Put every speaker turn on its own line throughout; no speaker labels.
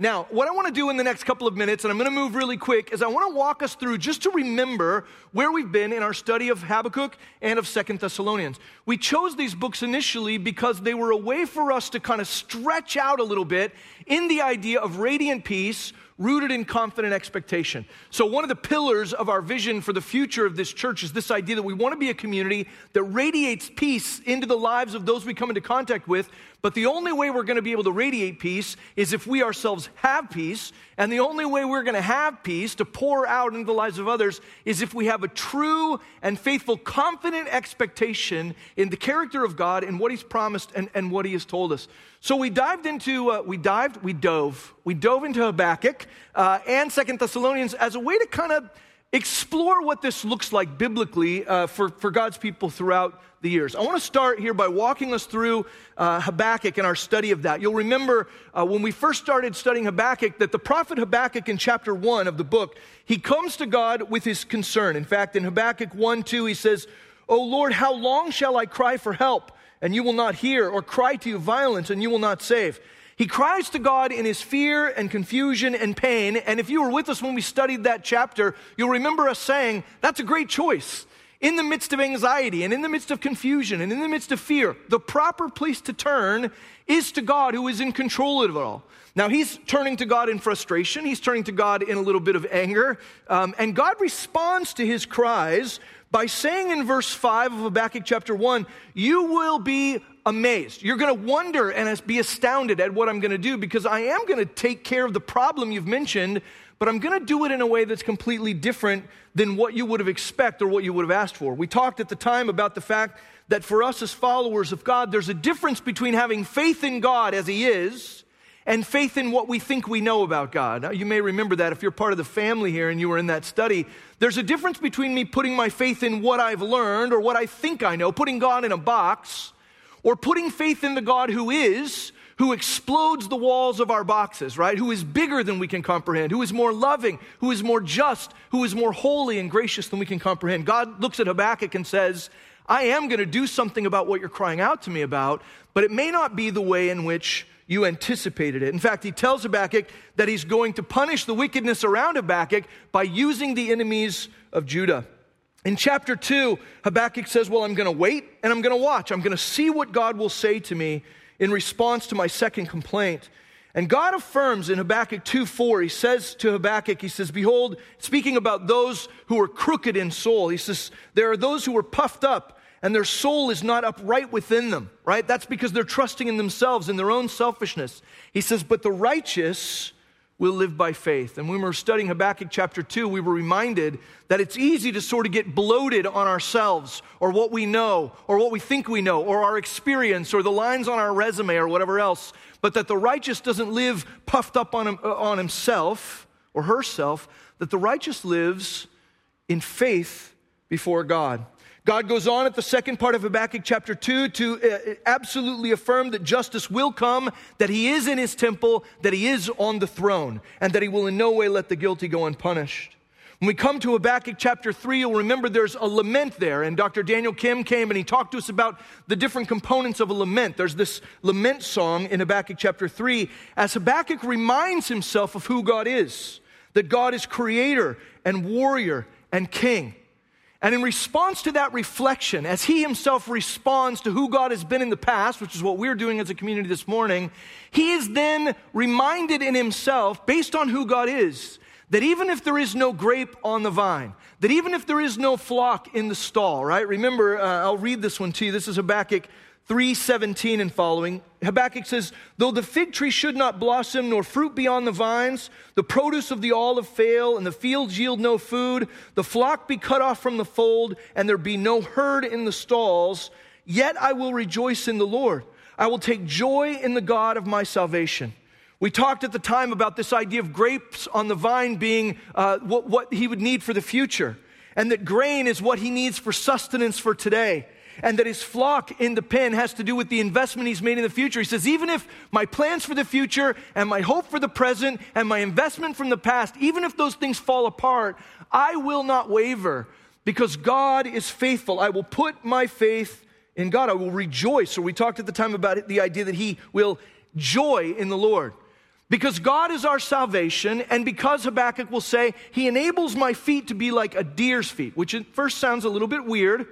Now, what I want to do in the next couple of minutes, and I'm going to move really quick, is I want to walk us through just to remember where we've been in our study of Habakkuk and of Second Thessalonians. We chose these books initially because they were a way for us to kind of stretch out a little bit in the idea of radiant peace rooted in confident expectation. So, one of the pillars of our vision for the future of this church is this idea that we want to be a community that radiates peace into the lives of those we come into contact with. But the only way we're going to be able to radiate peace is if we ourselves have peace. And the only way we're going to have peace to pour out into the lives of others is if we have a true and faithful, confident expectation in the character of God and what He's promised and, and what He has told us. So we dived into, uh, we dived, we dove, we dove into Habakkuk uh, and Second Thessalonians as a way to kind of explore what this looks like biblically uh, for, for God's people throughout the years. I want to start here by walking us through uh, Habakkuk and our study of that. You'll remember uh, when we first started studying Habakkuk that the prophet Habakkuk in chapter 1 of the book, he comes to God with his concern. In fact, in Habakkuk 1 2, he says, Oh Lord, how long shall I cry for help? and you will not hear, or cry to you violence, and you will not save. He cries to God in his fear and confusion and pain. And if you were with us when we studied that chapter, you'll remember us saying, that's a great choice. In the midst of anxiety and in the midst of confusion and in the midst of fear, the proper place to turn is to God who is in control of it all. Now, he's turning to God in frustration. He's turning to God in a little bit of anger. Um, and God responds to his cries by saying in verse 5 of Habakkuk chapter 1, you will be amazed. You're going to wonder and be astounded at what I'm going to do because I am going to take care of the problem you've mentioned, but I'm going to do it in a way that's completely different than what you would have expected or what you would have asked for. We talked at the time about the fact that for us as followers of God, there's a difference between having faith in God as He is and faith in what we think we know about God. Now, you may remember that if you're part of the family here and you were in that study. There's a difference between me putting my faith in what I've learned or what I think I know, putting God in a box, or putting faith in the God who is, who explodes the walls of our boxes, right? Who is bigger than we can comprehend, who is more loving, who is more just, who is more holy and gracious than we can comprehend. God looks at Habakkuk and says, I am going to do something about what you're crying out to me about, but it may not be the way in which you anticipated it. In fact, he tells Habakkuk that he's going to punish the wickedness around Habakkuk by using the enemies of Judah. In chapter 2, Habakkuk says, Well, I'm going to wait and I'm going to watch. I'm going to see what God will say to me in response to my second complaint. And God affirms in Habakkuk 2 4, he says to Habakkuk, he says, Behold, speaking about those who are crooked in soul, he says, There are those who are puffed up and their soul is not upright within them, right? That's because they're trusting in themselves, in their own selfishness. He says, But the righteous will live by faith. And when we were studying Habakkuk chapter 2, we were reminded that it's easy to sort of get bloated on ourselves or what we know or what we think we know or our experience or the lines on our resume or whatever else, but that the righteous doesn't live puffed up on, uh, on himself or herself, that the righteous lives in faith before God. God goes on at the second part of Habakkuk chapter 2 to uh, absolutely affirm that justice will come, that he is in his temple, that he is on the throne, and that he will in no way let the guilty go unpunished. When we come to Habakkuk chapter 3, you'll remember there's a lament there. And Dr. Daniel Kim came and he talked to us about the different components of a lament. There's this lament song in Habakkuk chapter 3 as Habakkuk reminds himself of who God is that God is creator and warrior and king. And in response to that reflection, as he himself responds to who God has been in the past, which is what we're doing as a community this morning, he is then reminded in himself, based on who God is, that even if there is no grape on the vine, that even if there is no flock in the stall, right? Remember, uh, I'll read this one to you. This is Habakkuk 3:17 and following, Habakkuk says, "Though the fig tree should not blossom, nor fruit be on the vines, the produce of the olive fail, and the fields yield no food, the flock be cut off from the fold, and there be no herd in the stalls, yet I will rejoice in the Lord. I will take joy in the God of my salvation." We talked at the time about this idea of grapes on the vine being uh, what, what he would need for the future, and that grain is what he needs for sustenance for today and that his flock in the pen has to do with the investment he's made in the future. He says, even if my plans for the future and my hope for the present and my investment from the past, even if those things fall apart, I will not waver because God is faithful. I will put my faith in God. I will rejoice. So we talked at the time about it, the idea that he will joy in the Lord. Because God is our salvation, and because Habakkuk will say, He enables my feet to be like a deer's feet, which at first sounds a little bit weird,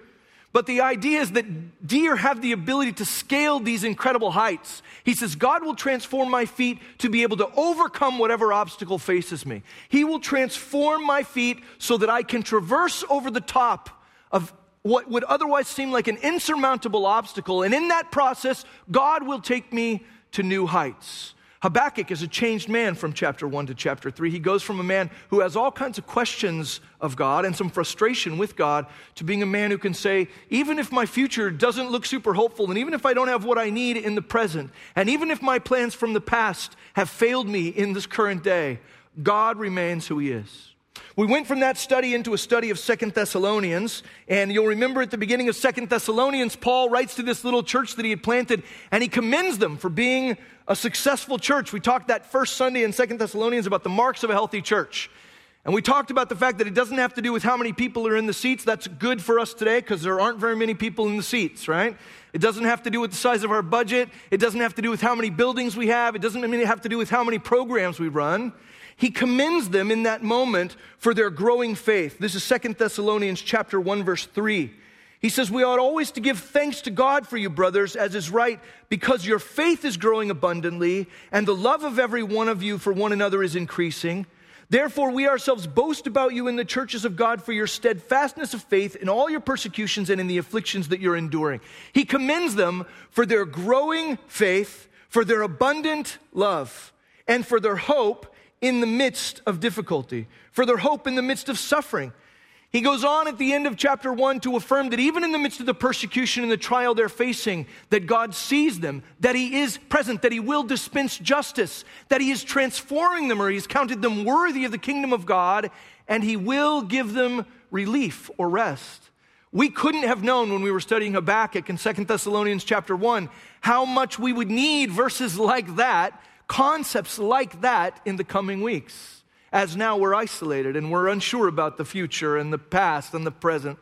but the idea is that deer have the ability to scale these incredible heights. He says, God will transform my feet to be able to overcome whatever obstacle faces me. He will transform my feet so that I can traverse over the top of what would otherwise seem like an insurmountable obstacle. And in that process, God will take me to new heights. Habakkuk is a changed man from chapter 1 to chapter 3. He goes from a man who has all kinds of questions of God and some frustration with God to being a man who can say, even if my future doesn't look super hopeful, and even if I don't have what I need in the present, and even if my plans from the past have failed me in this current day, God remains who He is. We went from that study into a study of Second Thessalonians, and you'll remember at the beginning of Second Thessalonians, Paul writes to this little church that he had planted, and he commends them for being a successful church. We talked that first Sunday in Second Thessalonians about the marks of a healthy church. And we talked about the fact that it doesn't have to do with how many people are in the seats. That's good for us today because there aren't very many people in the seats, right? It doesn't have to do with the size of our budget. It doesn't have to do with how many buildings we have. It doesn't have to do with how many programs we run. He commends them in that moment for their growing faith. This is Second Thessalonians chapter 1 verse 3. He says, We ought always to give thanks to God for you, brothers, as is right, because your faith is growing abundantly, and the love of every one of you for one another is increasing. Therefore, we ourselves boast about you in the churches of God for your steadfastness of faith in all your persecutions and in the afflictions that you're enduring. He commends them for their growing faith, for their abundant love, and for their hope in the midst of difficulty, for their hope in the midst of suffering. He goes on at the end of chapter 1 to affirm that even in the midst of the persecution and the trial they're facing, that God sees them, that He is present, that He will dispense justice, that He is transforming them or He's counted them worthy of the kingdom of God, and He will give them relief or rest. We couldn't have known when we were studying Habakkuk in 2 Thessalonians chapter 1 how much we would need verses like that concepts like that in the coming weeks, as now we're isolated and we're unsure about the future and the past and the present.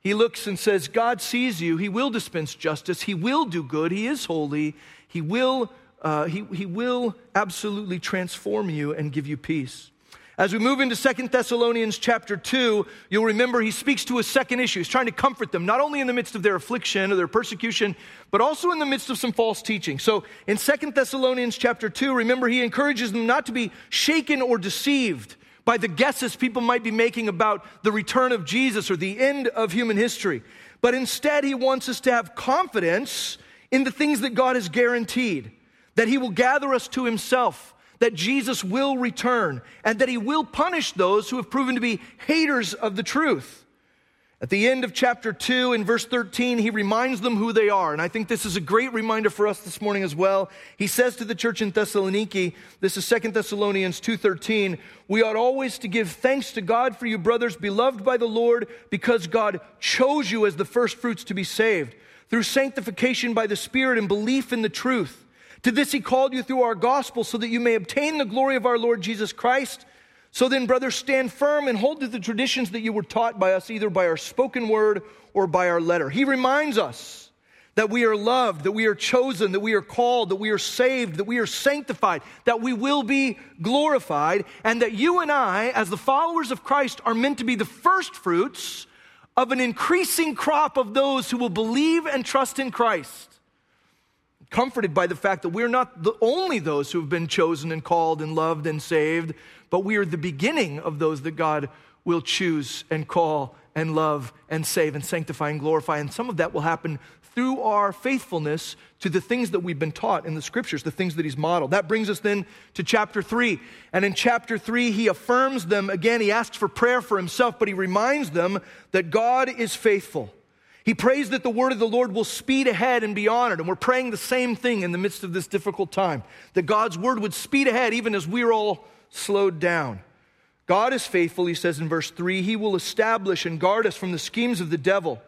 He looks and says, God sees you. He will dispense justice. He will do good. He is holy. He will, uh, he, he will absolutely transform you and give you peace. As we move into Second Thessalonians chapter 2, you'll remember he speaks to a second issue. He's trying to comfort them, not only in the midst of their affliction or their persecution, but also in the midst of some false teaching. So in Second Thessalonians chapter 2, remember he encourages them not to be shaken or deceived by the guesses people might be making about the return of Jesus or the end of human history. But instead, he wants us to have confidence in the things that God has guaranteed, that he will gather us to himself that Jesus will return and that he will punish those who have proven to be haters of the truth. At the end of chapter 2, in verse 13, he reminds them who they are. And I think this is a great reminder for us this morning as well. He says to the church in Thessaloniki, this is 2 Thessalonians 2.13, we ought always to give thanks to God for you, brothers, beloved by the Lord, because God chose you as the first fruits to be saved, through sanctification by the Spirit and belief in the truth. To this he called you through our gospel so that you may obtain the glory of our Lord Jesus Christ. So then, brothers, stand firm and hold to the traditions that you were taught by us, either by our spoken word or by our letter. He reminds us that we are loved, that we are chosen, that we are called, that we are saved, that we are sanctified, that we will be glorified, and that you and I, as the followers of Christ, are meant to be the first fruits of an increasing crop of those who will believe and trust in Christ comforted by the fact that we're not the only those who have been chosen and called and loved and saved, but we are the beginning of those that God will choose and call and love and save and sanctify and glorify. And some of that will happen through our faithfulness to the things that we've been taught in the scriptures, the things that he's modeled. That brings us then to chapter three. And in chapter three, he affirms them again. He asks for prayer for himself, but he reminds them that God is faithful. He prays that the word of the Lord will speed ahead and be honored. And we're praying the same thing in the midst of this difficult time that God's word would speed ahead even as we're all slowed down. God is faithful, he says in verse 3. He will establish and guard us from the schemes of the devil.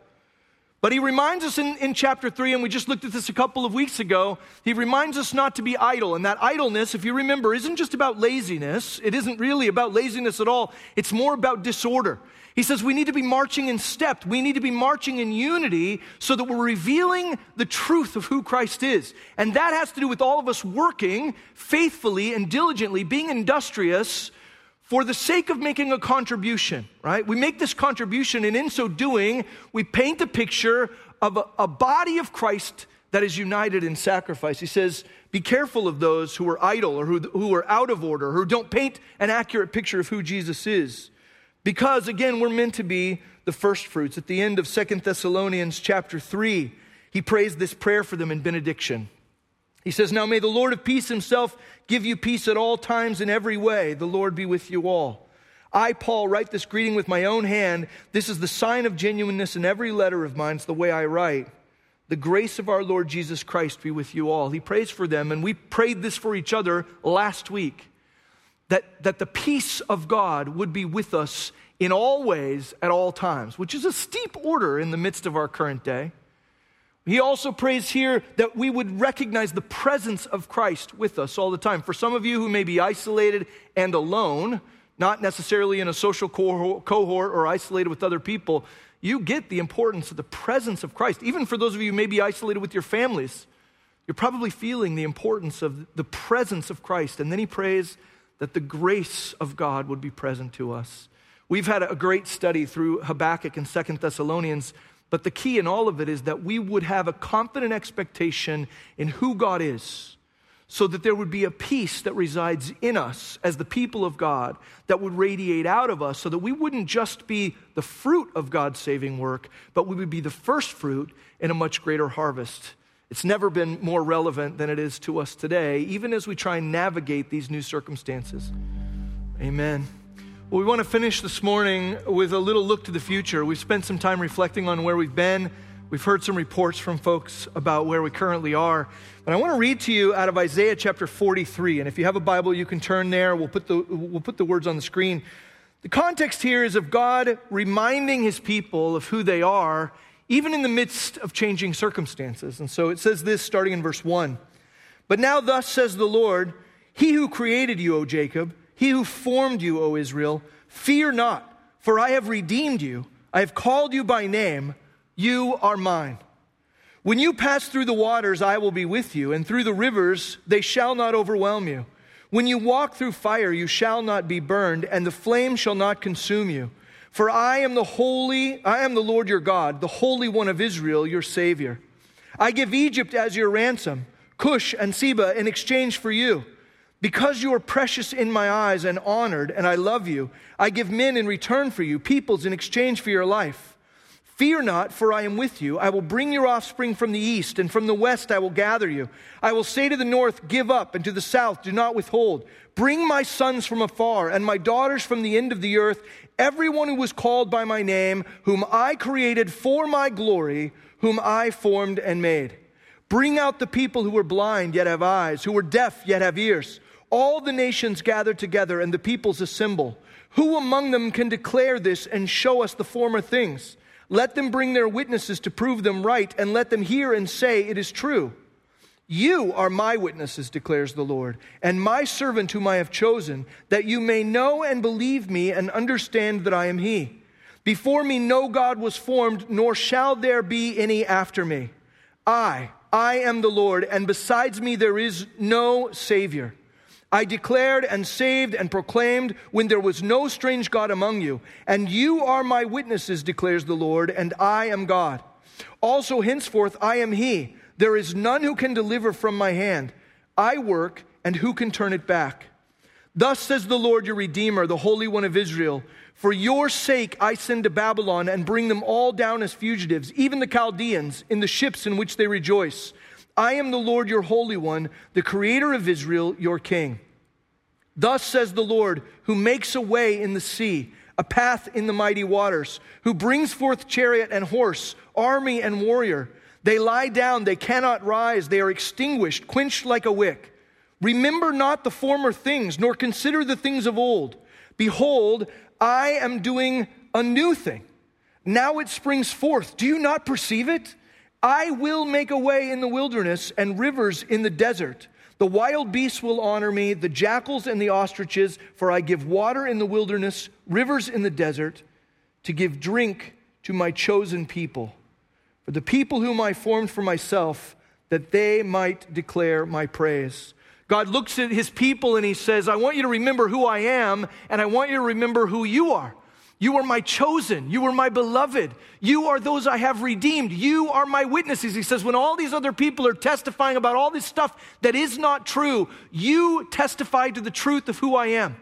But he reminds us in, in chapter 3, and we just looked at this a couple of weeks ago, he reminds us not to be idle. And that idleness, if you remember, isn't just about laziness. It isn't really about laziness at all. It's more about disorder. He says we need to be marching in step. We need to be marching in unity so that we're revealing the truth of who Christ is. And that has to do with all of us working faithfully and diligently, being industrious for the sake of making a contribution, right? We make this contribution, and in so doing, we paint a picture of a, a, body of Christ that is united in sacrifice. He says, Be careful of those who are idle or who, who are out of order, who don't paint an accurate picture of who Jesus is. Because, again, we're meant to be the first fruits. At the end of Second Thessalonians chapter 3, he prays this prayer for them in benediction. He says, Now may the Lord of peace himself give you peace at all times in every way. The Lord be with you all. I, Paul, write this greeting with my own hand. This is the sign of genuineness in every letter of mine. It's the way I write. The grace of our Lord Jesus Christ be with you all. He prays for them, and we prayed this for each other last week that, that the peace of God would be with us in all ways at all times, which is a steep order in the midst of our current day. He also prays here that we would recognize the presence of Christ with us all the time. For some of you who may be isolated and alone, not necessarily in a social cohort or isolated with other people, you get the importance of the presence of Christ. Even for those of you who may be isolated with your families, you're probably feeling the importance of the presence of Christ. And then he prays that the grace of God would be present to us. We've had a great study through Habakkuk and Second Thessalonians but the key in all of it is that we would have a confident expectation in who God is, so that there would be a peace that resides in us as the people of God that would radiate out of us, so that we wouldn't just be the fruit of God's saving work, but we would be the first fruit in a much greater harvest. It's never been more relevant than it is to us today, even as we try and navigate these new circumstances. Amen. We want to finish this morning with a little look to the future. We've spent some time reflecting on where we've been. We've heard some reports from folks about where we currently are. But I want to read to you out of Isaiah chapter 43. And if you have a Bible, you can turn there. We'll put the, we'll put the words on the screen. The context here is of God reminding his people of who they are, even in the midst of changing circumstances. And so it says this starting in verse 1. But now, thus says the Lord, He who created you, O Jacob, he who formed you, O Israel, fear not, for I have redeemed you. I have called you by name. You are mine. When you pass through the waters, I will be with you, and through the rivers, they shall not overwhelm you. When you walk through fire, you shall not be burned, and the flame shall not consume you. For I am the holy, I am the Lord your God, the Holy One of Israel, your Savior. I give Egypt as your ransom, Cush and Seba in exchange for you. Because you are precious in my eyes and honored, and I love you, I give men in return for you, peoples in exchange for your life. Fear not, for I am with you. I will bring your offspring from the east, and from the west I will gather you. I will say to the north, Give up, and to the south, Do not withhold. Bring my sons from afar, and my daughters from the end of the earth, everyone who was called by my name, whom I created for my glory, whom I formed and made. Bring out the people who were blind, yet have eyes, who were deaf, yet have ears all the nations gather together and the peoples assemble. Who among them can declare this and show us the former things? Let them bring their witnesses to prove them right, and let them hear and say, It is true. You are my witnesses, declares the Lord, and my servant whom I have chosen, that you may know and believe me and understand that I am He. Before me no God was formed, nor shall there be any after me. I, I am the Lord, and besides me there is no Savior. I declared and saved and proclaimed when there was no strange God among you. And you are my witnesses, declares the Lord, and I am God. Also, henceforth, I am He. There is none who can deliver from my hand. I work, and who can turn it back? Thus says the Lord your Redeemer, the Holy One of Israel For your sake I send to Babylon and bring them all down as fugitives, even the Chaldeans, in the ships in which they rejoice. I am the Lord your Holy One, the Creator of Israel, your King. Thus says the Lord, who makes a way in the sea, a path in the mighty waters, who brings forth chariot and horse, army and warrior. They lie down, they cannot rise, they are extinguished, quenched like a wick. Remember not the former things, nor consider the things of old. Behold, I am doing a new thing. Now it springs forth. Do you not perceive it? I will make a way in the wilderness and rivers in the desert. The wild beasts will honor me, the jackals and the ostriches, for I give water in the wilderness, rivers in the desert, to give drink to my chosen people, for the people whom I formed for myself, that they might declare my praise. God looks at his people and he says, I want you to remember who I am, and I want you to remember who you are. You are my chosen. You are my beloved. You are those I have redeemed. You are my witnesses. He says, when all these other people are testifying about all this stuff that is not true, you testify to the truth of who I am.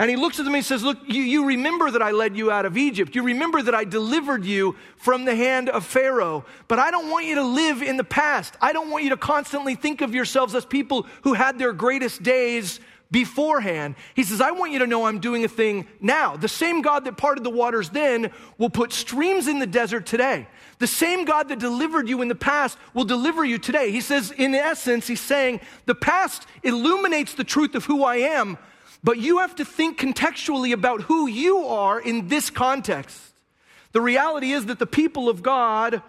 And he looks at them and he says, Look, you, you remember that I led you out of Egypt. You remember that I delivered you from the hand of Pharaoh. But I don't want you to live in the past. I don't want you to constantly think of yourselves as people who had their greatest days beforehand. He says, I want you to know I'm doing a thing now. The same God that parted the waters then will put streams in the desert today. The same God that delivered you in the past will deliver you today. He says, in essence, he's saying, the past illuminates the truth of who I am, but you have to think contextually about who you are in this context. The reality is that the people of God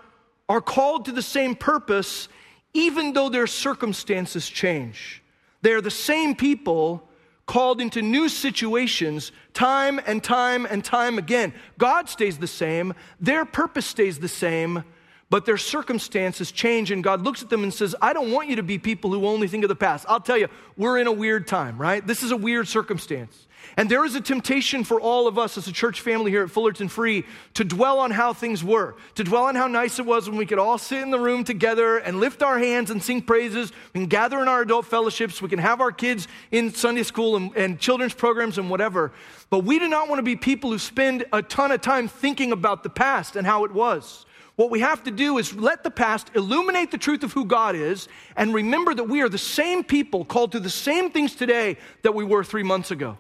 are called to the same purpose, even though their circumstances change. They're the same people called into new situations time and time and time again. God stays the same, their purpose stays the same, but their circumstances change, and God looks at them and says, I don't want you to be people who only think of the past. I'll tell you, we're in a weird time, right? This is a weird circumstance. And there is a temptation for all of us as a church family here at Fullerton Free to dwell on how things were, to dwell on how nice it was when we could all sit in the room together and lift our hands and sing praises. We can gather in our adult fellowships. We can have our kids in Sunday school and, and children's programs and whatever. But we do not want to be people who spend a ton of time thinking about the past and how it was. What we have to do is let the past illuminate the truth of who God is and remember that we are the same people called to the same things today that we were three months ago.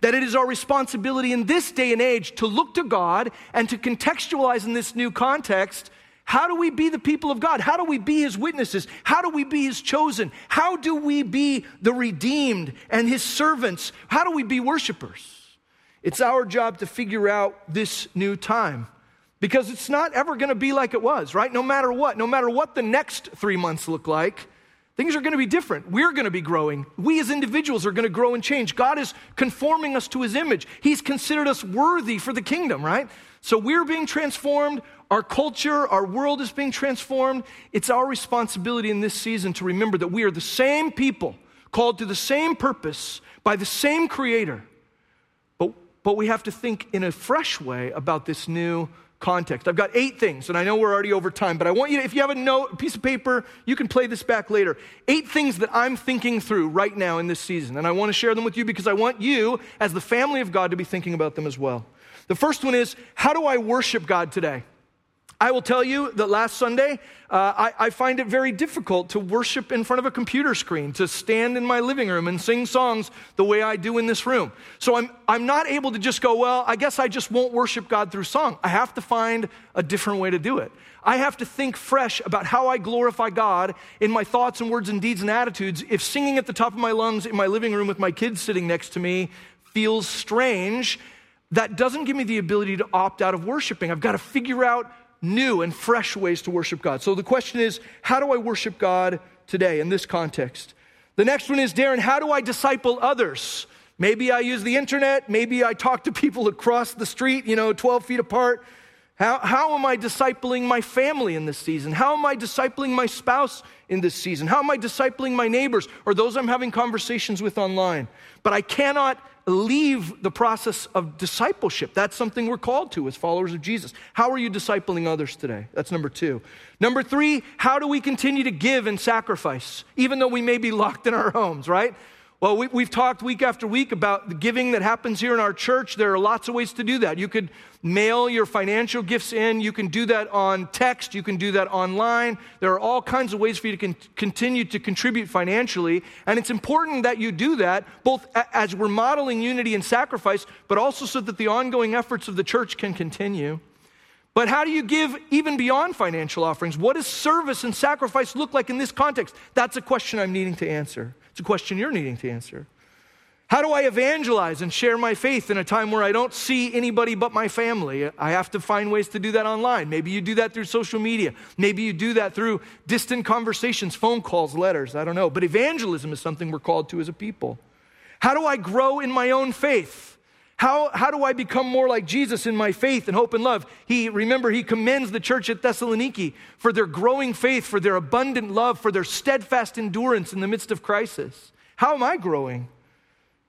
That it is our responsibility in this day and age to look to God and to contextualize in this new context how do we be the people of God? How do we be His witnesses? How do we be His chosen? How do we be the redeemed and His servants? How do we be worshipers? It's our job to figure out this new time because it's not ever going to be like it was, right? No matter what, no matter what the next three months look like, Things are going to be different. We're going to be growing. We as individuals are going to grow and change. God is conforming us to his image. He's considered us worthy for the kingdom, right? So we're being transformed. Our culture, our world is being transformed. It's our responsibility in this season to remember that we are the same people called to the same purpose by the same creator. But, but we have to think in a fresh way about this new context. I've got eight things, and I know we're already over time, but I want you to, if you have a note, a piece of paper, you can play this back later. Eight things that I'm thinking through right now in this season, and I want to share them with you because I want you, as the family of God, to be thinking about them as well. The first one is how do I worship God today? I will tell you that last Sunday, uh, I, I, find it very difficult to worship in front of a computer screen, to stand in my living room and sing songs the way I do in this room. So I'm, I'm not able to just go, well, I guess I just won't worship God through song. I have to find a different way to do it. I have to think fresh about how I glorify God in my thoughts and words and deeds and attitudes. If singing at the top of my lungs in my living room with my kids sitting next to me feels strange, that doesn't give me the ability to opt out of worshiping. I've got to figure out new and fresh ways to worship God. So the question is, how do I worship God today in this context? The next one is, Darren, how do I disciple others? Maybe I use the internet. Maybe I talk to people across the street, you know, 12 feet apart. How, how am I discipling my family in this season? How am I discipling my spouse in this season? How am I discipling my neighbors or those I'm having conversations with online? But I cannot leave the process of discipleship. That's something we're called to as followers of Jesus. How are you discipling others today? That's number two. Number three, how do we continue to give and sacrifice, even though we may be locked in our homes, right? Well, we, have talked week after week about the giving that happens here in our church. There are lots of ways to do that. You could mail your financial gifts in. You can do that on text. You can do that online. There are all kinds of ways for you to con- continue to contribute financially. And it's important that you do that, both a- as we're modeling unity and sacrifice, but also so that the ongoing efforts of the church can continue. But how do you give even beyond financial offerings? What does service and sacrifice look like in this context? That's a question I'm needing to answer. It's a question you're needing to answer. How do I evangelize and share my faith in a time where I don't see anybody but my family? I have to find ways to do that online. Maybe you do that through social media. Maybe you do that through distant conversations, phone calls, letters. I don't know. But evangelism is something we're called to as a people. How do I grow in my own faith? How, how do I become more like Jesus in my faith and hope and love? He, remember, he commends the church at Thessaloniki for their growing faith, for their abundant love, for their steadfast endurance in the midst of crisis. How am I growing?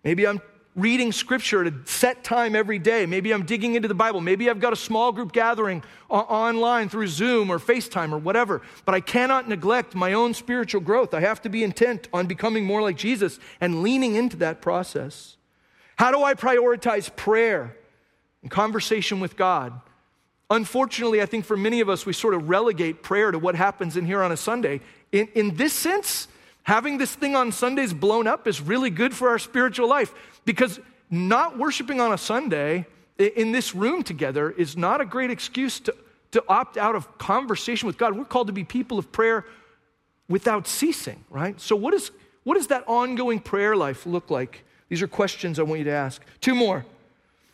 Maybe I'm reading scripture at a set time every day. Maybe I'm digging into the Bible. Maybe I've got a small group gathering o- online through Zoom or FaceTime or whatever. But I cannot neglect my own spiritual growth. I have to be intent on becoming more like Jesus and leaning into that process. How do I prioritize prayer and conversation with God? Unfortunately, I think for many of us, we sort of relegate prayer to what happens in here on a Sunday. In, in this sense, having this thing on Sundays blown up is really good for our spiritual life because not worshiping on a Sunday in this room together is not a great excuse to, to opt out of conversation with God. We're called to be people of prayer without ceasing, right? So, what, is, what does that ongoing prayer life look like? These are questions I want you to ask. Two more.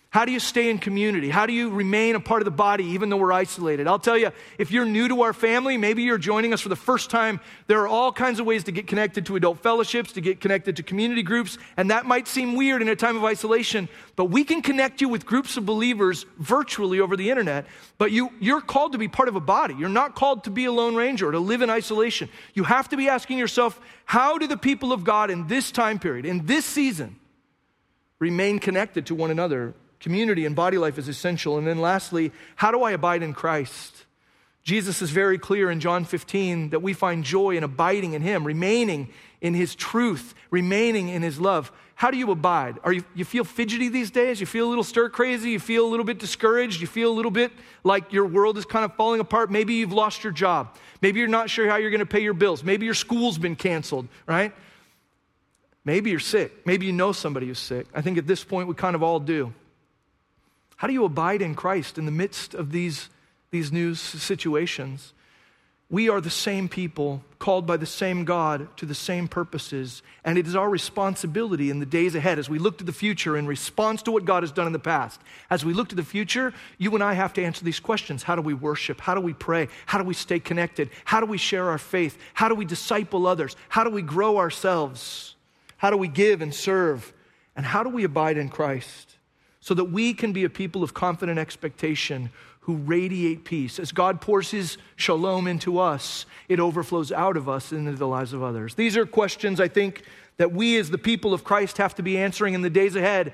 How do you stay in community? How do you remain a part of the body even though we're isolated? I'll tell you, if you're new to our family, maybe you're joining us for the first time, there are all kinds of ways to get connected to adult fellowships, to get connected to community groups, and that might seem weird in a time of isolation, but we can connect you with groups of believers virtually over the internet. But you, you're called to be part of a body. You're not called to be a lone ranger or to live in isolation. You have to be asking yourself, how do the people of God in this time period, in this season, remain connected to one another Community and body life is essential. And then lastly, how do I abide in Christ? Jesus is very clear in John 15 that we find joy in abiding in Him, remaining in His truth, remaining in His love. How do you abide? Are you, you feel fidgety these days? You feel a little stir crazy? You feel a little bit discouraged? You feel a little bit like your world is kind of falling apart? Maybe you've lost your job. Maybe you're not sure how you're going to pay your bills. Maybe your school's been canceled, right? Maybe you're sick. Maybe you know somebody who's sick. I think at this point we kind of all do. How do you abide in Christ in the midst of these, these new situations? We are the same people, called by the same God to the same purposes, and it is our responsibility in the days ahead as we look to the future in response to what God has done in the past. As we look to the future, you and I have to answer these questions How do we worship? How do we pray? How do we stay connected? How do we share our faith? How do we disciple others? How do we grow ourselves? How do we give and serve? And how do we abide in Christ? so that we can be a people of confident expectation who radiate peace. As God pours his shalom into us, it overflows out of us into the lives of others. These are questions I think that we as the people of Christ have to be answering in the days ahead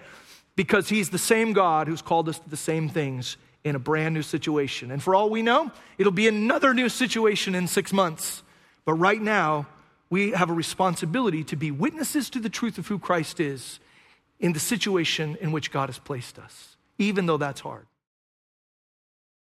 because he's the same God who's called us to the same things in a brand new situation. And for all we know, it'll be another new situation in six months. But right now, we have a responsibility to be witnesses to the truth of who Christ is in the situation in which God has placed us, even though that's hard.